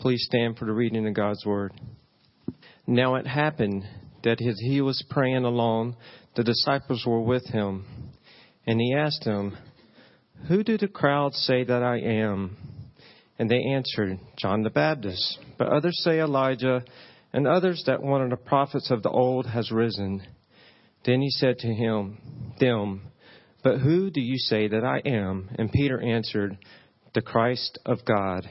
Please stand for the reading of God's Word. Now it happened that as he was praying alone, the disciples were with him. And he asked them, Who do the crowd say that I am? And they answered, John the Baptist. But others say Elijah, and others that one of the prophets of the old has risen. Then he said to him, them, But who do you say that I am? And Peter answered, The Christ of God.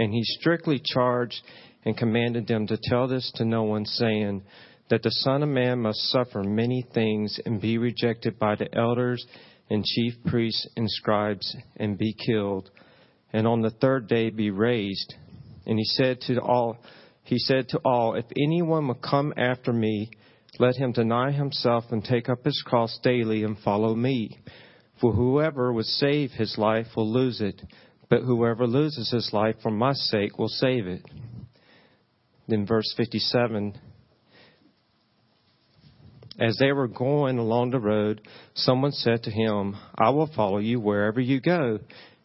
And he strictly charged and commanded them to tell this to no one, saying that the Son of Man must suffer many things and be rejected by the elders and chief priests and scribes and be killed, and on the third day be raised. And he said to all, he said to all, if anyone will come after me, let him deny himself and take up his cross daily and follow me. For whoever would save his life will lose it but whoever loses his life for my sake will save it. Then, verse 57 As they were going along the road, someone said to him, I will follow you wherever you go.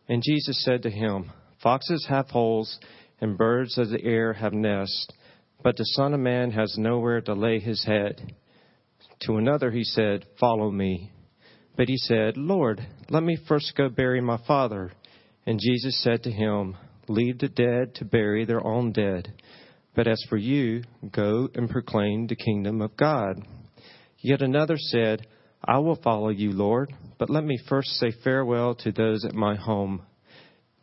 And Jesus said to him, Foxes have holes, and birds of the air have nests, but the Son of Man has nowhere to lay his head. To another he said, Follow me. But he said, Lord, let me first go bury my father. And Jesus said to him, Leave the dead to bury their own dead. But as for you, go and proclaim the kingdom of God. Yet another said, I will follow you, Lord, but let me first say farewell to those at my home.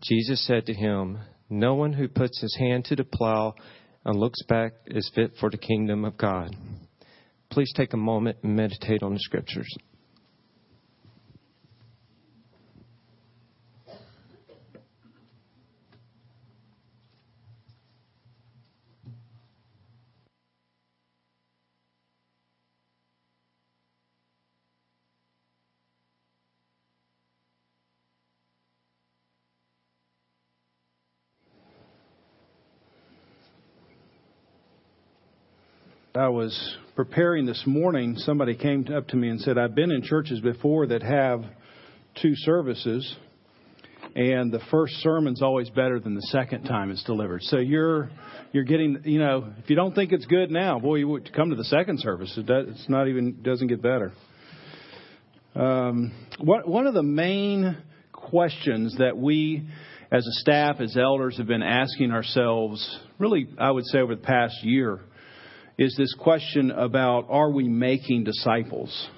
Jesus said to him, No one who puts his hand to the plow and looks back is fit for the kingdom of God. Please take a moment and meditate on the scriptures. Was preparing this morning, somebody came up to me and said, I've been in churches before that have two services, and the first sermon's always better than the second time it's delivered. So you're you're getting, you know, if you don't think it's good now, boy, you would come to the second service. It does, it's not even doesn't get better. Um, what, one of the main questions that we as a staff, as elders, have been asking ourselves, really, I would say over the past year, is this question about are we making disciples?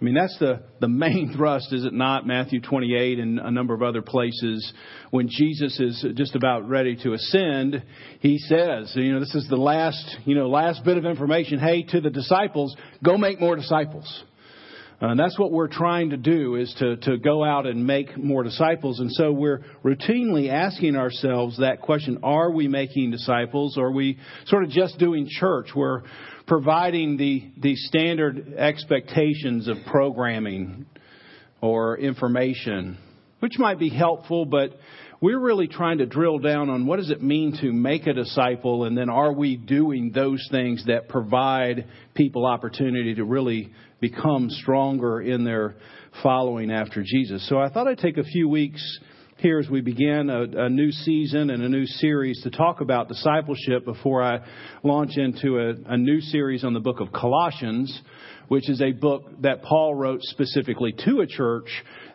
I mean, that's the, the main thrust, is it not? Matthew 28 and a number of other places. When Jesus is just about ready to ascend, he says, you know, this is the last, you know, last bit of information. Hey, to the disciples, go make more disciples. Uh, and that's what we're trying to do is to, to go out and make more disciples. And so we're routinely asking ourselves that question, are we making disciples? Or are we sort of just doing church? We're providing the, the standard expectations of programming or information, which might be helpful, but we're really trying to drill down on what does it mean to make a disciple and then are we doing those things that provide people opportunity to really become stronger in their following after Jesus. So I thought I'd take a few weeks here as we begin a, a, new season and a new series to talk about discipleship before I launch into a, a new series on the book of Colossians, which is a book that Paul wrote specifically to a church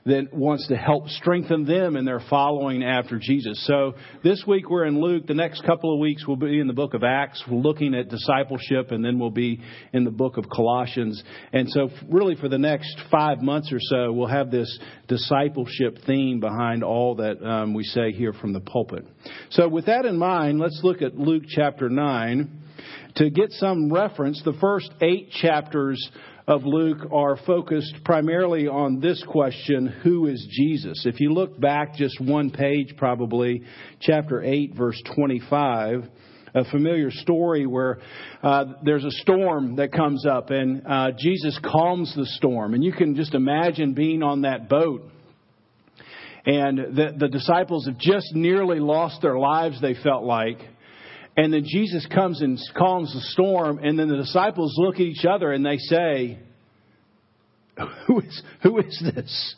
that wants to help strengthen them in their following after Jesus. So this week we're in Luke. The next couple of weeks we'll be in the book of Acts, looking at discipleship, and then we'll be in the book of Colossians. And so really for the next five months or so, we'll have this discipleship theme behind all that um, we say here from the pulpit. So with that in mind, let's look at Luke chapter 9 to get some reference. The first eight chapters of Luke are focused primarily on this question who is Jesus? If you look back just one page, probably, chapter 8, verse 25, a familiar story where uh, there's a storm that comes up and uh, Jesus calms the storm. And you can just imagine being on that boat. And the, the disciples have just nearly lost their lives, they felt like. And then Jesus comes and calms the storm, and then the disciples look at each other and they say, Who is, who is this?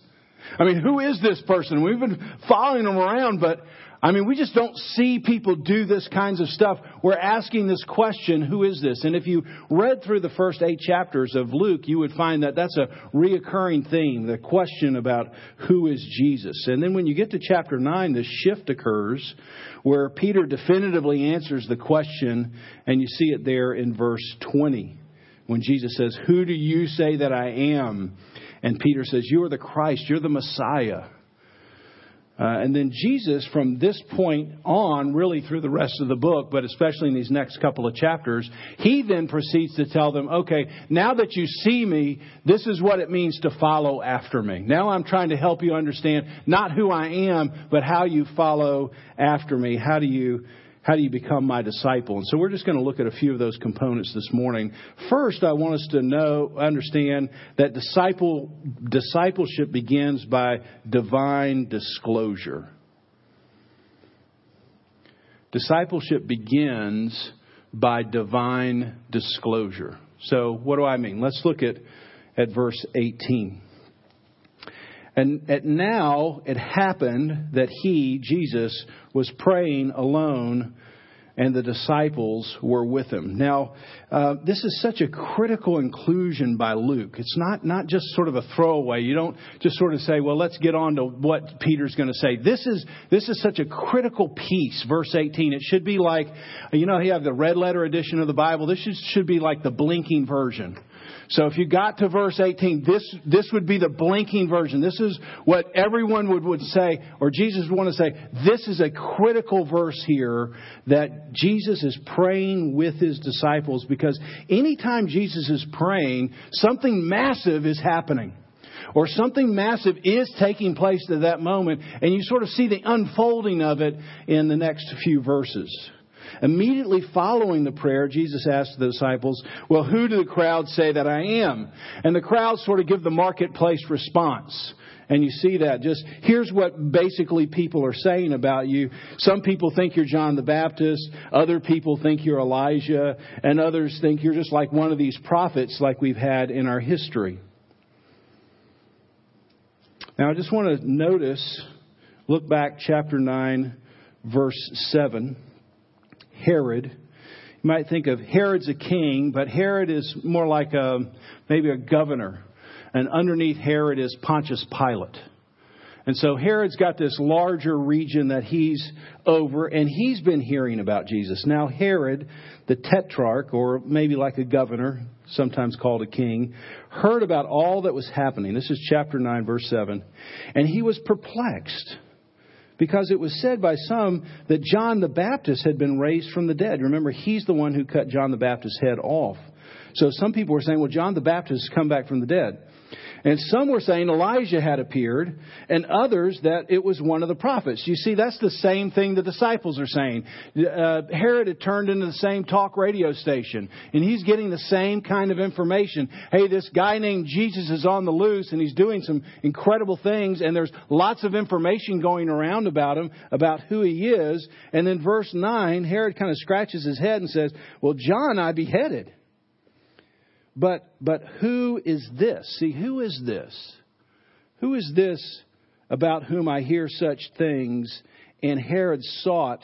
I mean, who is this person? We've been following him around, but I mean, we just don't see people do this kinds of stuff. We're asking this question, who is this? And if you read through the first eight chapters of Luke, you would find that that's a reoccurring theme, the question about who is Jesus. And then when you get to chapter 9, this shift occurs where Peter definitively answers the question, and you see it there in verse 20 when Jesus says, Who do you say that I am? And Peter says, You are the Christ, you're the Messiah. Uh, and then Jesus, from this point on, really through the rest of the book, but especially in these next couple of chapters, he then proceeds to tell them, okay, now that you see me, this is what it means to follow after me. Now I'm trying to help you understand not who I am, but how you follow after me. How do you how do you become my disciple? And so we're just going to look at a few of those components this morning. First, I want us to know, understand that disciple, discipleship begins by divine disclosure. Discipleship begins by divine disclosure. So, what do I mean? Let's look at, at verse 18. And now it happened that he, Jesus, was praying alone and the disciples were with him. Now, uh, this is such a critical inclusion by Luke. It's not, not just sort of a throwaway. You don't just sort of say, well, let's get on to what Peter's going to say. This is, this is such a critical piece, verse 18. It should be like, you know, you have the red letter edition of the Bible. This should, should be like the blinking version. So if you got to verse 18, this, this would be the blinking version. This is what everyone would, would say, or Jesus would want to say, this is a critical verse here that Jesus is praying with his disciples because anytime Jesus is praying, something massive is happening or something massive is taking place at that moment, and you sort of see the unfolding of it in the next few verses. Immediately following the prayer, Jesus asked the disciples, Well, who do the crowd say that I am? And the crowd sort of give the marketplace response. And you see that. Just here's what basically people are saying about you. Some people think you're John the Baptist. Other people think you're Elijah. And others think you're just like one of these prophets like we've had in our history. Now, I just want to notice, look back, chapter 9, verse 7. Herod. You might think of Herod's a king, but Herod is more like a, maybe a governor. And underneath Herod is Pontius Pilate. And so Herod's got this larger region that he's over, and he's been hearing about Jesus. Now, Herod, the tetrarch, or maybe like a governor, sometimes called a king, heard about all that was happening. This is chapter 9, verse 7. And he was perplexed because it was said by some that John the Baptist had been raised from the dead. Remember, he's the one who cut John the Baptist's head off. So some people were saying, well, John the Baptist has come back from the dead. And some were saying Elijah had appeared, and others that it was one of the prophets. You see, that's the same thing the disciples are saying. Uh, Herod had turned into the same talk radio station, and he's getting the same kind of information. Hey, this guy named Jesus is on the loose, and he's doing some incredible things, and there's lots of information going around about him, about who he is. And then verse 9, Herod kind of scratches his head and says, Well, John I beheaded. But, but who is this? See, who is this? Who is this about whom I hear such things? And Herod sought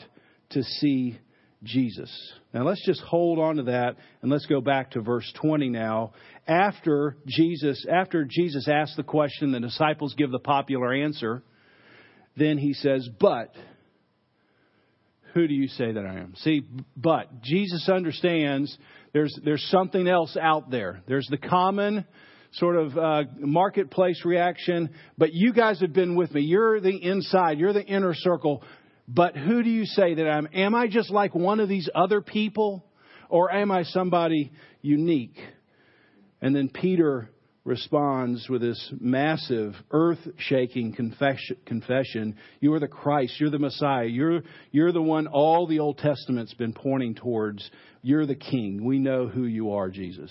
to see Jesus. Now let's just hold on to that and let's go back to verse 20 now. After Jesus, after Jesus asks the question, the disciples give the popular answer. Then he says, But who do you say that I am? See, but Jesus understands there's, there's something else out there. There's the common sort of uh, marketplace reaction, but you guys have been with me. You're the inside, you're the inner circle. But who do you say that I'm? Am I just like one of these other people, or am I somebody unique? And then Peter responds with this massive, earth shaking confession You are the Christ. You're the Messiah. You're, you're the one all the Old Testament's been pointing towards. You're the King. We know who you are, Jesus.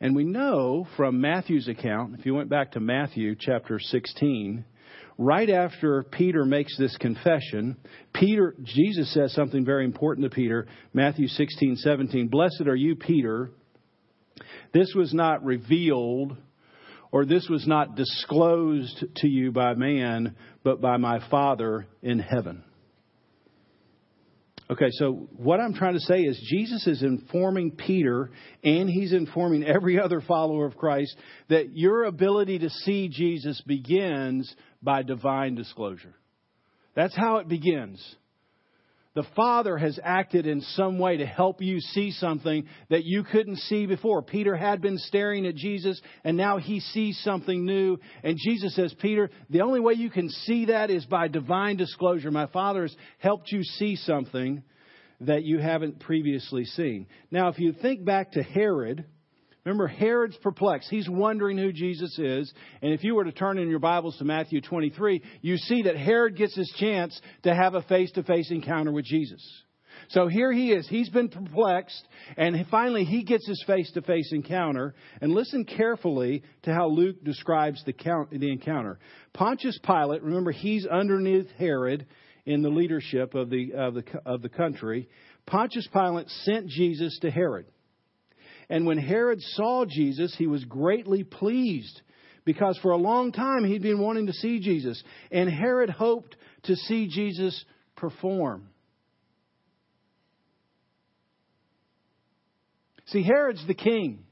And we know from Matthew's account, if you went back to Matthew chapter 16, right after Peter makes this confession, Peter, Jesus says something very important to Peter, Matthew 16, 17. Blessed are you, Peter this was not revealed or this was not disclosed to you by man, but by my Father in heaven. Okay, so what I'm trying to say is Jesus is informing Peter and he's informing every other follower of Christ that your ability to see Jesus begins by divine disclosure. That's how it begins the Father has acted in some way to help you see something that you couldn't see before. Peter had been staring at Jesus and now he sees something new. And Jesus says, Peter, the only way you can see that is by divine disclosure. My Father has helped you see something that you haven't previously seen. Now, if you think back to Herod, Remember, Herod's perplexed. He's wondering who Jesus is. And if you were to turn in your Bibles to Matthew 23, you see that Herod gets his chance to have a face to face encounter with Jesus. So here he is. He's been perplexed, and finally he gets his face to face encounter. And listen carefully to how Luke describes the, count, the encounter. Pontius Pilate, remember, he's underneath Herod in the leadership of the, of the, of the country. Pontius Pilate sent Jesus to Herod. And when Herod saw Jesus, he was greatly pleased because for a long time he'd been wanting to see Jesus. And Herod hoped to see Jesus perform. See, Herod's the king.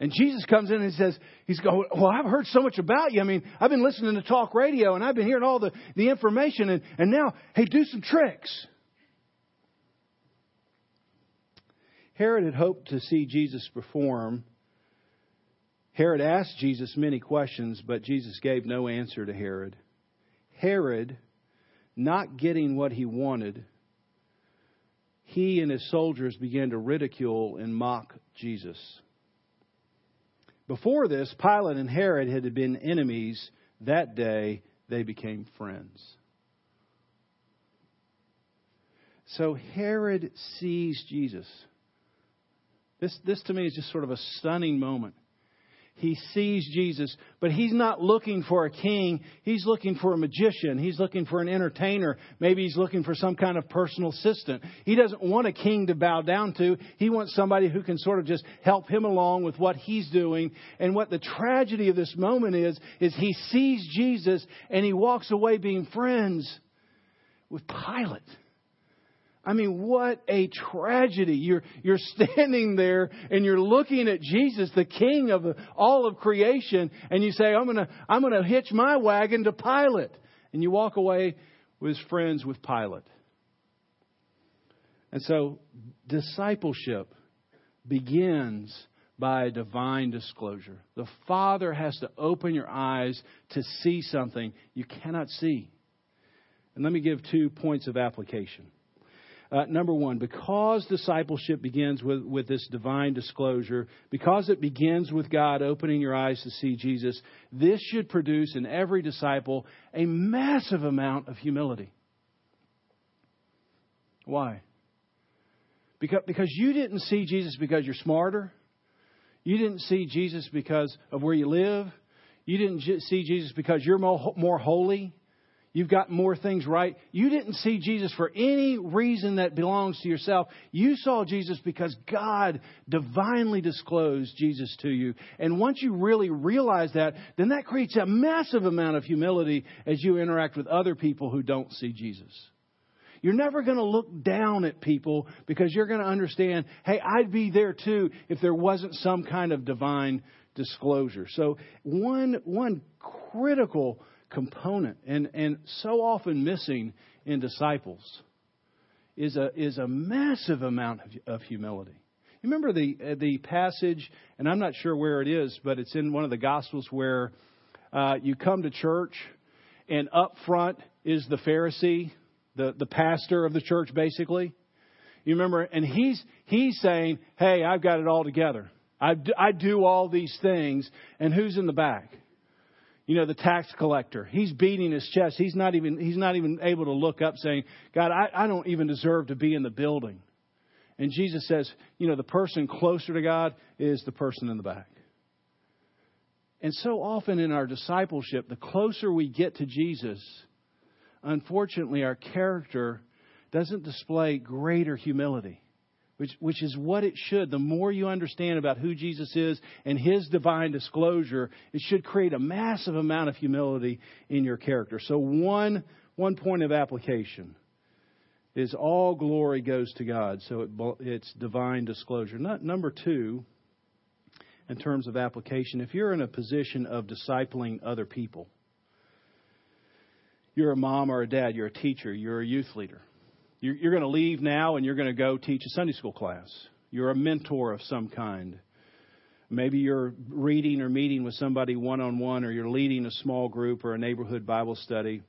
And Jesus comes in and says, He's going, Well, I've heard so much about you. I mean, I've been listening to talk radio and I've been hearing all the, the information, and, and now, hey, do some tricks. Herod had hoped to see Jesus perform. Herod asked Jesus many questions, but Jesus gave no answer to Herod. Herod, not getting what he wanted, he and his soldiers began to ridicule and mock Jesus. Before this, Pilate and Herod had been enemies. That day, they became friends. So Herod sees Jesus. This, this to me is just sort of a stunning moment. He sees Jesus, but he's not looking for a king. He's looking for a magician. He's looking for an entertainer. Maybe he's looking for some kind of personal assistant. He doesn't want a king to bow down to. He wants somebody who can sort of just help him along with what he's doing. And what the tragedy of this moment is, is he sees Jesus and he walks away being friends with Pilate. I mean, what a tragedy. You're, you're standing there and you're looking at Jesus, the King of all of creation, and you say, I'm gonna, I'm gonna hitch my wagon to Pilate. And you walk away with friends with Pilate. And so, discipleship begins by divine disclosure. The Father has to open your eyes to see something you cannot see. And let me give two points of application. Uh, number one, because discipleship begins with, with this divine disclosure, because it begins with God opening your eyes to see Jesus, this should produce in every disciple a massive amount of humility. Why? Because, because you didn't see Jesus because you're smarter. You didn't see Jesus because of where you live. You didn't see Jesus because you're more, more holy. You've got more things right. You didn't see Jesus for any reason that belongs to yourself. You saw Jesus because God divinely disclosed Jesus to you. And once you really realize that, then that creates a massive amount of humility as you interact with other people who don't see Jesus. You're never going to look down at people because you're going to understand, hey, I'd be there too if there wasn't some kind of divine disclosure. So one, one critical component and, and so often missing in disciples is a, is a massive amount of, of humility. You remember the, uh, the passage, and I'm not sure where it is, but it's in one of the Gospels where uh, you come to church, and up front is the Pharisee, the, the pastor of the church, basically. You remember, and he's, he's saying, Hey, I've got it all together. I do, I do all these things. And who's in the back? You know, the tax collector. He's beating his chest. He's not even, he's not even able to look up saying, God, I, I don't even deserve to be in the building. And Jesus says, you know, the person closer to God is the person in the back. And so often in our discipleship, the closer we get to Jesus, unfortunately, our character doesn't display greater humility. Which, which is what it should. The more you understand about who Jesus is and his divine disclosure, it should create a massive amount of humility in your character. So, one, one point of application is all glory goes to God. So, it, it's divine disclosure. Not, number two, in terms of application, if you're in a position of discipling other people, you're a mom or a dad, you're a teacher, you're a youth leader. You're, you're going to leave now and you're going to go teach a Sunday school class. You're a mentor of some kind. Maybe you're reading or meeting with somebody one on one, or you're leading a small group or a neighborhood Bible study.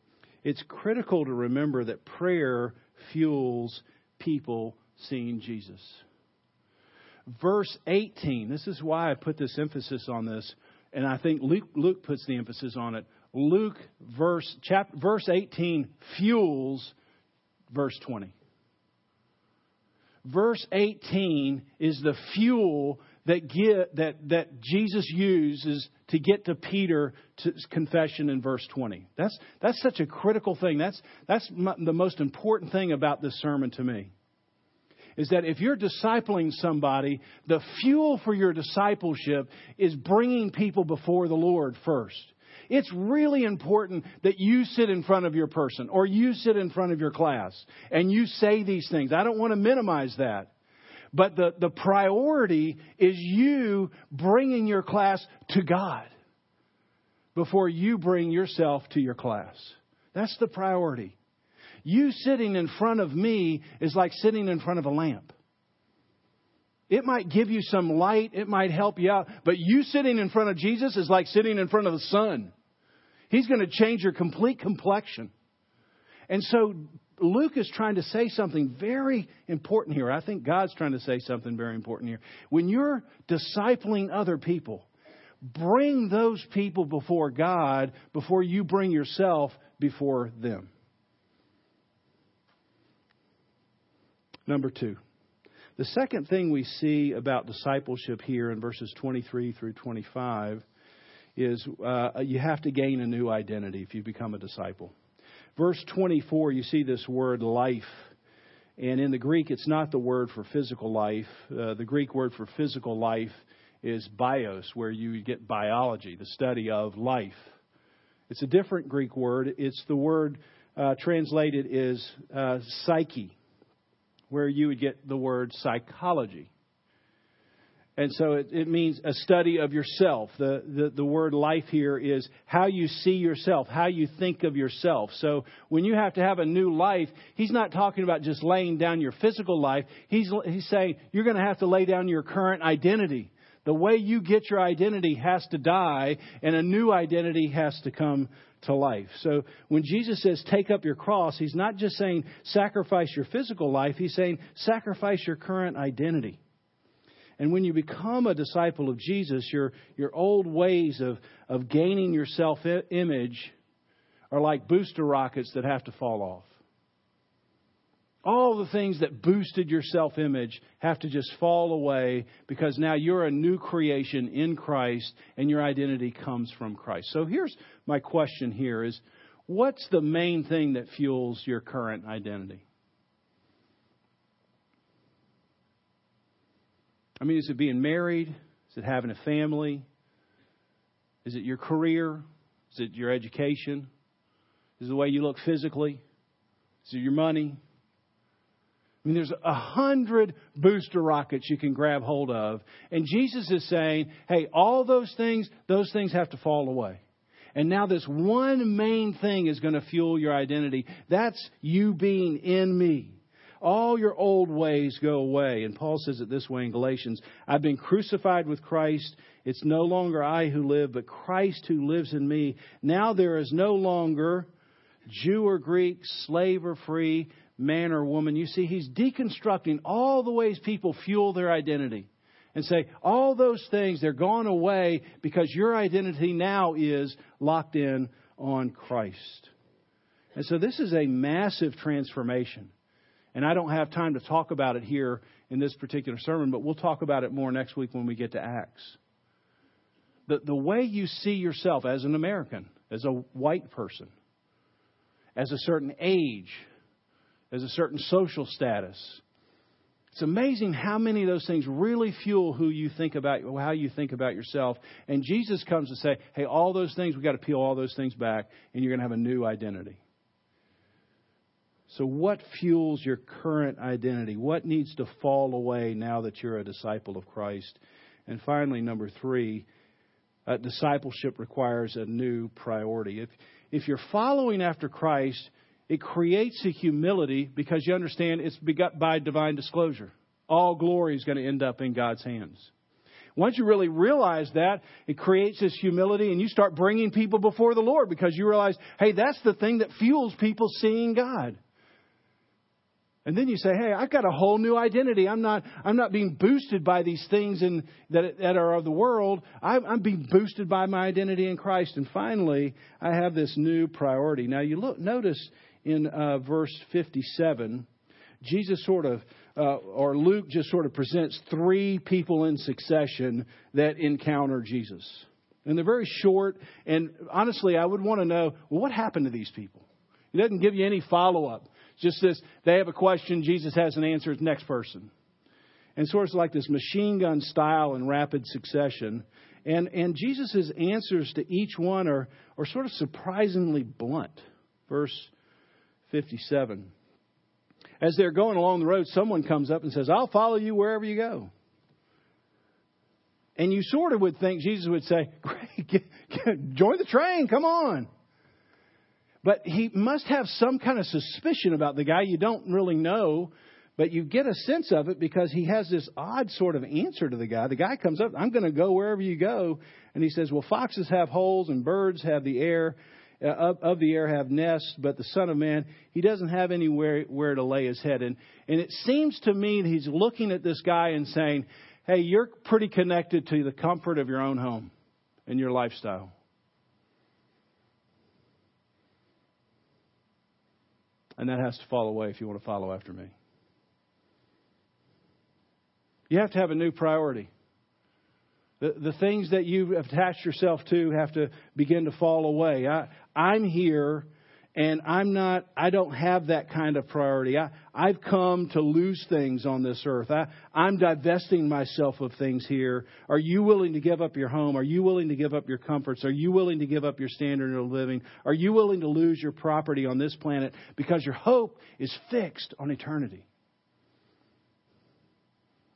It's critical to remember that prayer fuels people seeing Jesus. Verse 18, this is why I put this emphasis on this, and I think Luke, Luke puts the emphasis on it. Luke verse chapter, verse 18 fuels verse 20. Verse 18 is the fuel that get, that that Jesus uses to get to Peter's confession in verse 20. That's that's such a critical thing. That's that's the most important thing about this sermon to me. Is that if you're discipling somebody, the fuel for your discipleship is bringing people before the Lord first. It's really important that you sit in front of your person or you sit in front of your class and you say these things. I don't want to minimize that. But the, the priority is you bringing your class to God before you bring yourself to your class. That's the priority. You sitting in front of me is like sitting in front of a lamp. It might give you some light, it might help you out, but you sitting in front of Jesus is like sitting in front of the sun. He's going to change your complete complexion. And so Luke is trying to say something very important here. I think God's trying to say something very important here. When you're discipling other people, bring those people before God before you bring yourself before them. Number two. The second thing we see about discipleship here in verses 23 through 25 is uh, you have to gain a new identity if you become a disciple. Verse 24, you see this word life. And in the Greek, it's not the word for physical life. Uh, the Greek word for physical life is bios, where you get biology, the study of life. It's a different Greek word. It's the word uh, translated is uh, psyche where you would get the word psychology. And so it, it, means a study of yourself. The, the, the word life here is how you see yourself, how you think of yourself. So when you have to have a new life, he's not talking about just laying down your physical life. He's, he's saying you're going to have to lay down your current identity. The way you get your identity has to die, and a new identity has to come to life. So when Jesus says take up your cross, he's not just saying sacrifice your physical life, he's saying sacrifice your current identity. And when you become a disciple of Jesus, your, your old ways of, of gaining your self image are like booster rockets that have to fall off. All the things that boosted your self image have to just fall away because now you're a new creation in Christ and your identity comes from Christ. So here's my question here is what's the main thing that fuels your current identity? I mean, is it being married? Is it having a family? Is it your career? Is it your education? Is it the way you look physically? Is it your money? I mean, there's a hundred booster rockets you can grab hold of. And Jesus is saying, hey, all those things, those things have to fall away. And now this one main thing is going to fuel your identity. That's you being in me. All your old ways go away. And Paul says it this way in Galatians I've been crucified with Christ. It's no longer I who live, but Christ who lives in me. Now there is no longer Jew or Greek, slave or free man or woman. You see, he's deconstructing all the ways people fuel their identity and say, all those things, they're gone away because your identity now is locked in on Christ. And so this is a massive transformation. And I don't have time to talk about it here in this particular sermon, but we'll talk about it more next week when we get to Acts. The, the way you see yourself as an American, as a white person, as a certain age, as a certain social status. It's amazing how many of those things really fuel who you think about, how you think about yourself. And Jesus comes to say, hey, all those things, we've got to peel all those things back, and you're going to have a new identity. So, what fuels your current identity? What needs to fall away now that you're a disciple of Christ? And finally, number three, uh, discipleship requires a new priority. If, if you're following after Christ, it creates a humility because you understand it's begot by divine disclosure. All glory is going to end up in God's hands. Once you really realize that, it creates this humility and you start bringing people before the Lord because you realize, hey, that's the thing that fuels people seeing God. And then you say, "Hey, I've got a whole new identity. I'm not, I'm not being boosted by these things in, that, that are of the world. I'm, I'm being boosted by my identity in Christ." And finally, I have this new priority. Now, you look, notice in uh, verse 57, Jesus sort of, uh, or Luke just sort of presents three people in succession that encounter Jesus. And they're very short. And honestly, I would want to know well, what happened to these people. He doesn't give you any follow up. Just this, they have a question, Jesus has an answer, it's next person. And sort of like this machine gun style in rapid succession. And, and Jesus' answers to each one are, are sort of surprisingly blunt. Verse 57. As they're going along the road, someone comes up and says, I'll follow you wherever you go. And you sort of would think Jesus would say, Great, get, get, join the train, come on. But he must have some kind of suspicion about the guy. You don't really know, but you get a sense of it because he has this odd sort of answer to the guy. The guy comes up, I'm going to go wherever you go. And he says, Well, foxes have holes and birds have the air. Uh, of, of the air have nests, but the Son of Man, he doesn't have anywhere where to lay his head. And, and it seems to me that he's looking at this guy and saying, Hey, you're pretty connected to the comfort of your own home and your lifestyle. And that has to fall away if you want to follow after me. You have to have a new priority. The, the things that you've attached yourself to have to begin to fall away. I, I'm here and I'm not, I don't have that kind of priority. I, I've come to lose things on this earth. I, I'm divesting myself of things here. Are you willing to give up your home? Are you willing to give up your comforts? Are you willing to give up your standard of living? Are you willing to lose your property on this planet because your hope is fixed on eternity?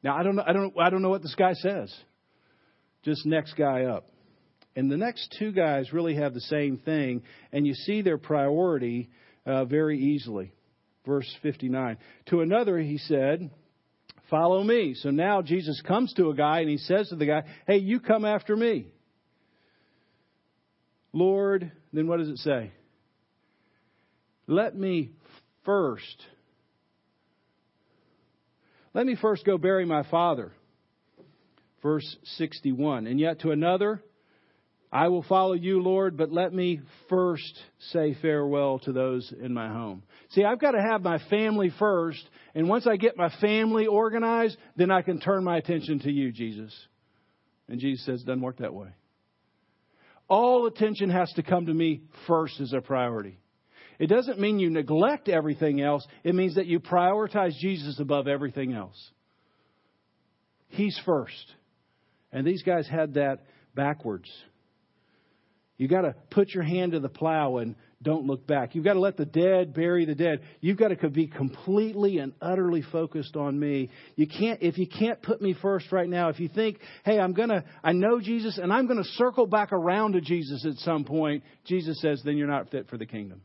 Now, I don't know, I don't, I don't know what this guy says. Just next guy up. And the next two guys really have the same thing, and you see their priority uh, very easily. Verse 59. To another, he said, Follow me. So now Jesus comes to a guy and he says to the guy, Hey, you come after me. Lord, then what does it say? Let me first. Let me first go bury my father. Verse 61. And yet to another, I will follow you, Lord, but let me first say farewell to those in my home. See, I've got to have my family first, and once I get my family organized, then I can turn my attention to you, Jesus. And Jesus says it doesn't work that way. All attention has to come to me first as a priority. It doesn't mean you neglect everything else, it means that you prioritize Jesus above everything else. He's first. And these guys had that backwards. You got to put your hand to the plow and don't look back. You've got to let the dead bury the dead. You've got to be completely and utterly focused on me. You can't if you can't put me first right now. If you think, "Hey, I'm going to I know Jesus and I'm going to circle back around to Jesus at some point." Jesus says, "Then you're not fit for the kingdom."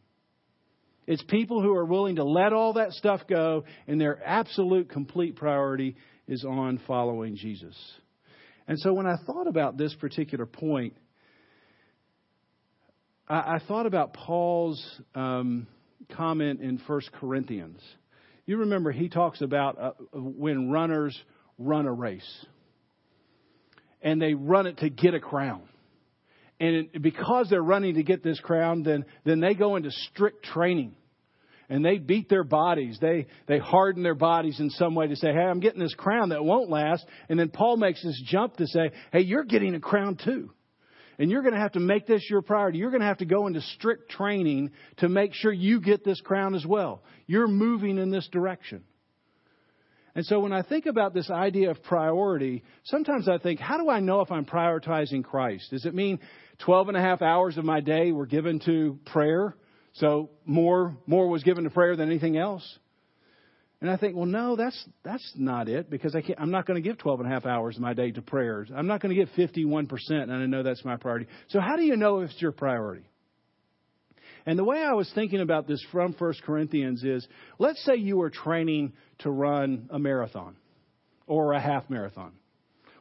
It's people who are willing to let all that stuff go and their absolute complete priority is on following Jesus. And so when I thought about this particular point, I, thought about Paul's um, comment in First Corinthians. You remember he talks about uh, when runners run a race, and they run it to get a crown. And because they're running to get this crown, then then they go into strict training and they beat their bodies. They, they harden their bodies in some way to say, hey, I'm getting this crown that won't last. And then Paul makes this jump to say, hey, you're getting a crown too. And you're going to have to make this your priority. You're going to have to go into strict training to make sure you get this crown as well. You're moving in this direction. And so when I think about this idea of priority, sometimes I think, how do I know if I'm prioritizing Christ? Does it mean 12 and a half hours of my day were given to prayer? So more, more was given to prayer than anything else? And I think, well, no, that's, that's not it because I can't, I'm not going to give 12 and a half hours of my day to prayers. I'm not going to give 51%, and I know that's my priority. So how do you know if it's your priority? And the way I was thinking about this from 1 Corinthians is let's say you were training to run a marathon or a half marathon.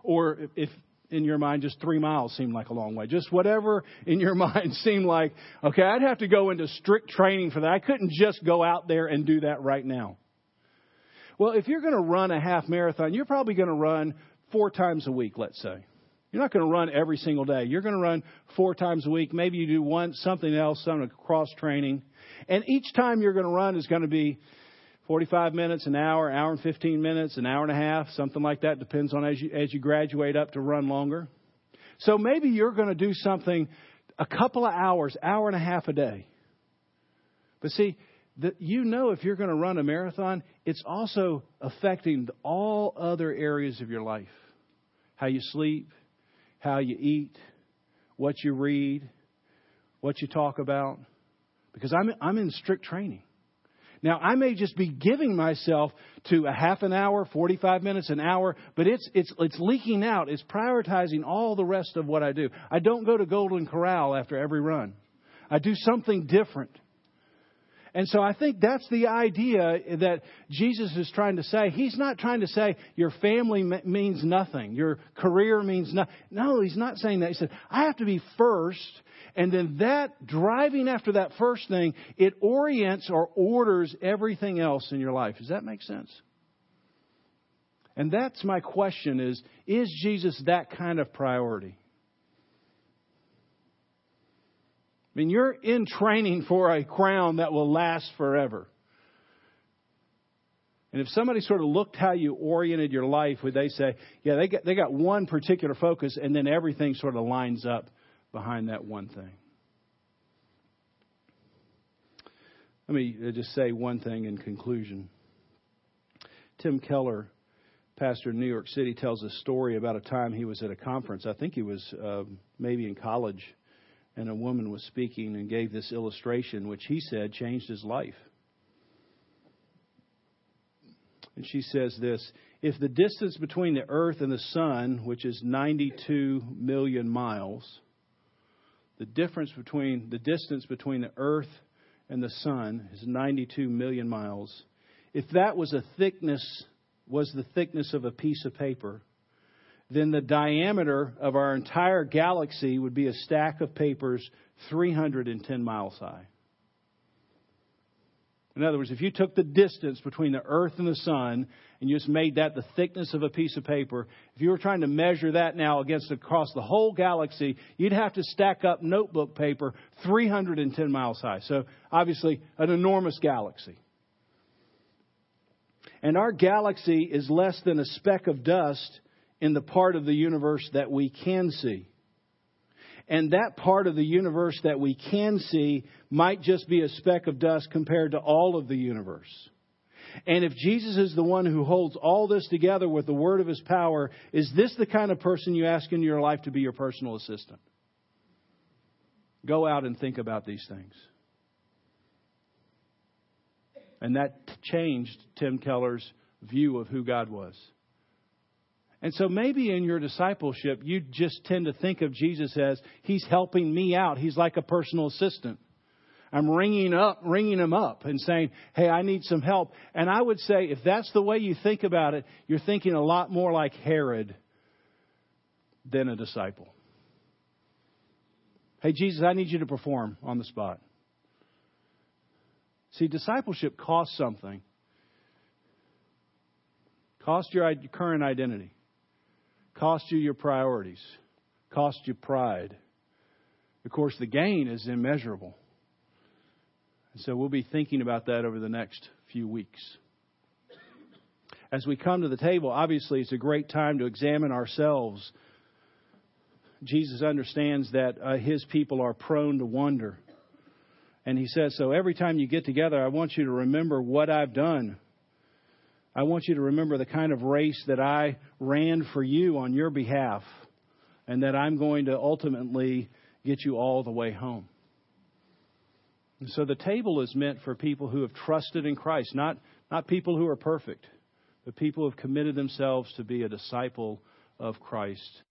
Or if in your mind just three miles seemed like a long way. Just whatever in your mind seemed like, okay, I'd have to go into strict training for that. I couldn't just go out there and do that right now. Well, if you're going to run a half marathon, you're probably going to run four times a week, let's say. You're not going to run every single day. You're going to run four times a week. Maybe you do one something else, some cross training, and each time you're going to run is going to be 45 minutes, an hour, hour and 15 minutes, an hour and a half, something like that. Depends on as you as you graduate up to run longer. So maybe you're going to do something a couple of hours, hour and a half a day. But see, the, you know if you're going to run a marathon, it's also affecting all other areas of your life. How you sleep, how you eat, what you read, what you talk about, because I'm, I'm in strict training. Now, I may just be giving myself to a half an hour, 45 minutes, an hour, but it's, it's, it's leaking out. It's prioritizing all the rest of what I do. I don't go to Golden Corral after every run. I do something different. And so I think that's the idea that Jesus is trying to say. He's not trying to say your family means nothing, your career means nothing. No, he's not saying that. He said, I have to be first, and then that, driving after that first thing, it orients or orders everything else in your life. Does that make sense? And that's my question is, is Jesus that kind of priority? I mean, you're in training for a crown that will last forever. And if somebody sort of looked how you oriented your life, would they say, yeah, they got, they got one particular focus and then everything sort of lines up behind that one thing? Let me uh, just say one thing in conclusion. Tim Keller, pastor in New York City, tells a story about a time he was at a conference. I think he was uh, maybe in college and a woman was speaking and gave this illustration, which he said changed his life. And she says this If the distance between the earth and the sun, which is 92 million miles, the difference between the distance between the earth and the sun is 92 million miles. If that was a thickness, was the thickness of a piece of paper, then the diameter of our entire galaxy would be a stack of papers 310 miles high. In other words, if you took the distance between the Earth and the Sun and you just made that the thickness of a piece of paper, if you were trying to measure that now against across the whole galaxy, you'd have to stack up notebook paper 310 miles high. So obviously, an enormous galaxy. And our galaxy is less than a speck of dust in the part of the universe that we can see. And that part of the universe that we can see might just be a speck of dust compared to all of the universe. And if Jesus is the one who holds all this together with the word of his power, is this the kind of person you ask in your life to be your personal assistant? Go out and think about these things. And that changed Tim Keller's view of who God was. And so maybe in your discipleship, you just tend to think of Jesus as He's helping me out. He's like a personal assistant. I'm ringing up, ringing him up and saying, Hey, I need some help. And I would say, if that's the way you think about it, you're thinking a lot more like Herod than a disciple. Hey, Jesus, I need you to perform on the spot. See, discipleship costs something. Cost your current identity cost you your priorities, cost you pride. Of course, the gain is immeasurable. And so we'll be thinking about that over the next few weeks. As we come to the table, obviously it's a great time to examine ourselves. Jesus understands that uh, his people are prone to wonder. And he says, So every time you get together, I want you to remember what I've done I want you to remember the kind of race that I ran for you on your behalf, and that I'm going to ultimately get you all the way home. And so the table is meant for people who have trusted in Christ, not, not people who are perfect, but people who have committed themselves to be a disciple of Christ.